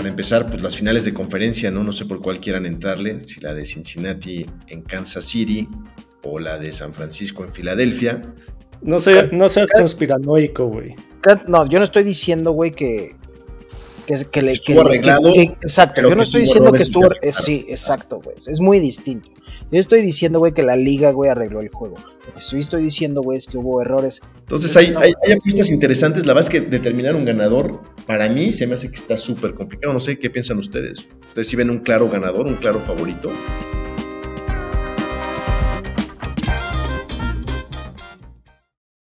para empezar, pues las finales de conferencia, ¿no? No sé por cuál quieran entrarle, si la de Cincinnati en Kansas City o la de San Francisco en Filadelfia. No sea, no sea conspiranoico, güey. No, yo no estoy diciendo, güey, que, que, que le estuvo arreglado. exacto, yo no estoy diciendo que estuvo. Eh, sí, exacto, güey. Es muy distinto. Yo estoy diciendo, güey, que la liga, güey, arregló el juego. Lo que estoy, estoy diciendo, güey, es que hubo errores. Entonces hay, hay, hay, apuestas interesantes. La verdad es que determinar un ganador, para mí, se me hace que está súper complicado. No sé qué piensan ustedes. ¿Ustedes sí ven un claro ganador, un claro favorito?